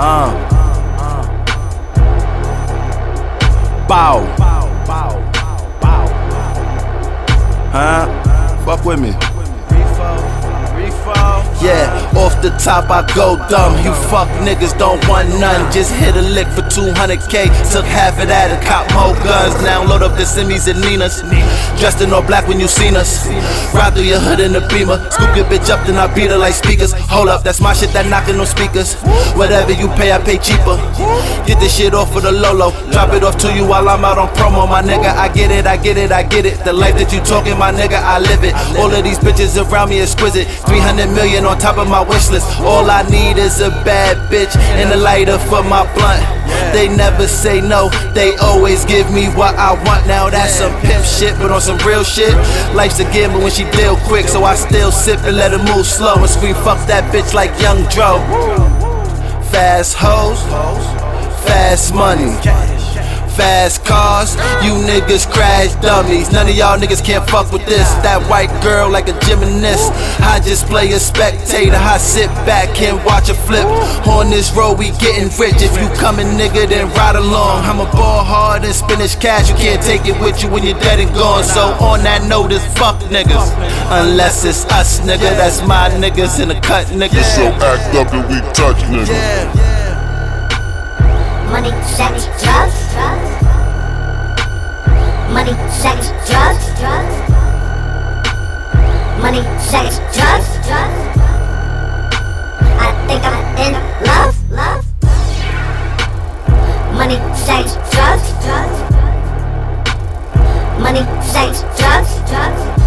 Uh. Bow. Huh? Fuck with me. Yeah, off the top I go dumb. You fuck niggas don't want none. Just hit a lick for 200k. Took half of that and cop more guns. Now load up the semis and Ninas. Dressed in all black when you seen us. Ride through your hood in the beamer. Scoop your bitch up, then I beat her like speakers. Hold up, that's my shit that knocking no speakers. Whatever you pay, I pay cheaper. Get this shit off for the Lolo. Drop it off to you while I'm out on promo, my nigga. I get it, I get it, I get it. The life that you talking, my nigga, I live it. All of these bitches around me exquisite. 300 million on top of my wish list. All I need is a bad bitch and a lighter for my blunt. They never say no, they always give me what I want. Now that's some pimp shit, but on some real shit. Life's a gamble when she deal quick, so I still sip and let her move slow and scream fuck that bitch like Young Dro. Fast hoes, fast money. Fast cars, you niggas crash dummies. None of y'all niggas can't fuck with this. That white girl like a gymnast. I just play a spectator. I sit back and watch a flip. On this road, we getting rich. If you coming, nigga, then ride along. I'ma ball hard and spinach cash. You can't take it with you when you're dead and gone. So on that note, it's fuck niggas. Unless it's us, nigga. That's my niggas in the cut, nigga. So act up and we touch nigga. Money, sex, drugs. Money, sex, drugs. Drugs.